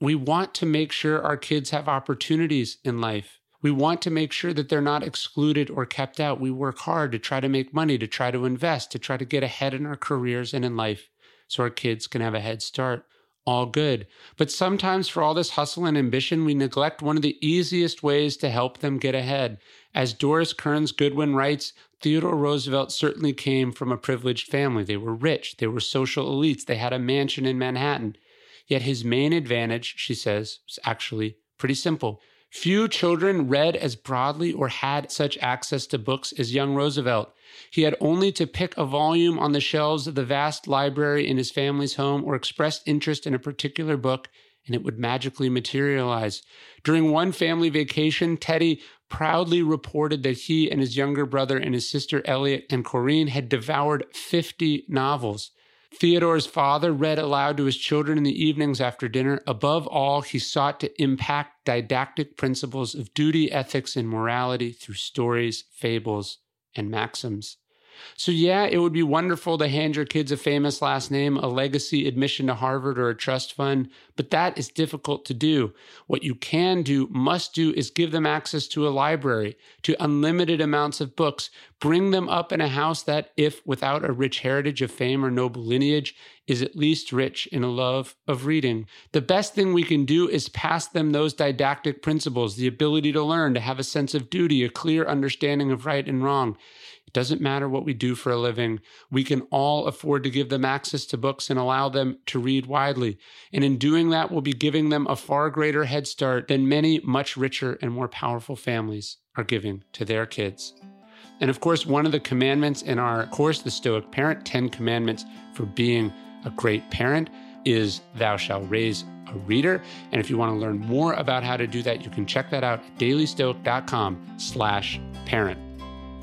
we want to make sure our kids have opportunities in life. We want to make sure that they're not excluded or kept out. We work hard to try to make money, to try to invest, to try to get ahead in our careers and in life so our kids can have a head start. All good. But sometimes, for all this hustle and ambition, we neglect one of the easiest ways to help them get ahead. As Doris Kearns Goodwin writes, Theodore Roosevelt certainly came from a privileged family. They were rich, they were social elites, they had a mansion in Manhattan. Yet his main advantage, she says, was actually pretty simple. Few children read as broadly or had such access to books as young Roosevelt. He had only to pick a volume on the shelves of the vast library in his family's home or express interest in a particular book, and it would magically materialize. During one family vacation, Teddy proudly reported that he and his younger brother and his sister Elliott and Corinne had devoured 50 novels. Theodore's father read aloud to his children in the evenings after dinner. Above all, he sought to impact didactic principles of duty, ethics, and morality through stories, fables, and maxims. So, yeah, it would be wonderful to hand your kids a famous last name, a legacy admission to Harvard, or a trust fund, but that is difficult to do. What you can do, must do, is give them access to a library, to unlimited amounts of books, bring them up in a house that, if without a rich heritage of fame or noble lineage, is at least rich in a love of reading. The best thing we can do is pass them those didactic principles, the ability to learn, to have a sense of duty, a clear understanding of right and wrong. Doesn't matter what we do for a living. We can all afford to give them access to books and allow them to read widely. And in doing that, we'll be giving them a far greater head start than many much richer and more powerful families are giving to their kids. And of course, one of the commandments in our course, The Stoic Parent 10 Commandments for Being a Great Parent, is Thou shalt raise a reader. And if you want to learn more about how to do that, you can check that out at dailystoic.com slash parent.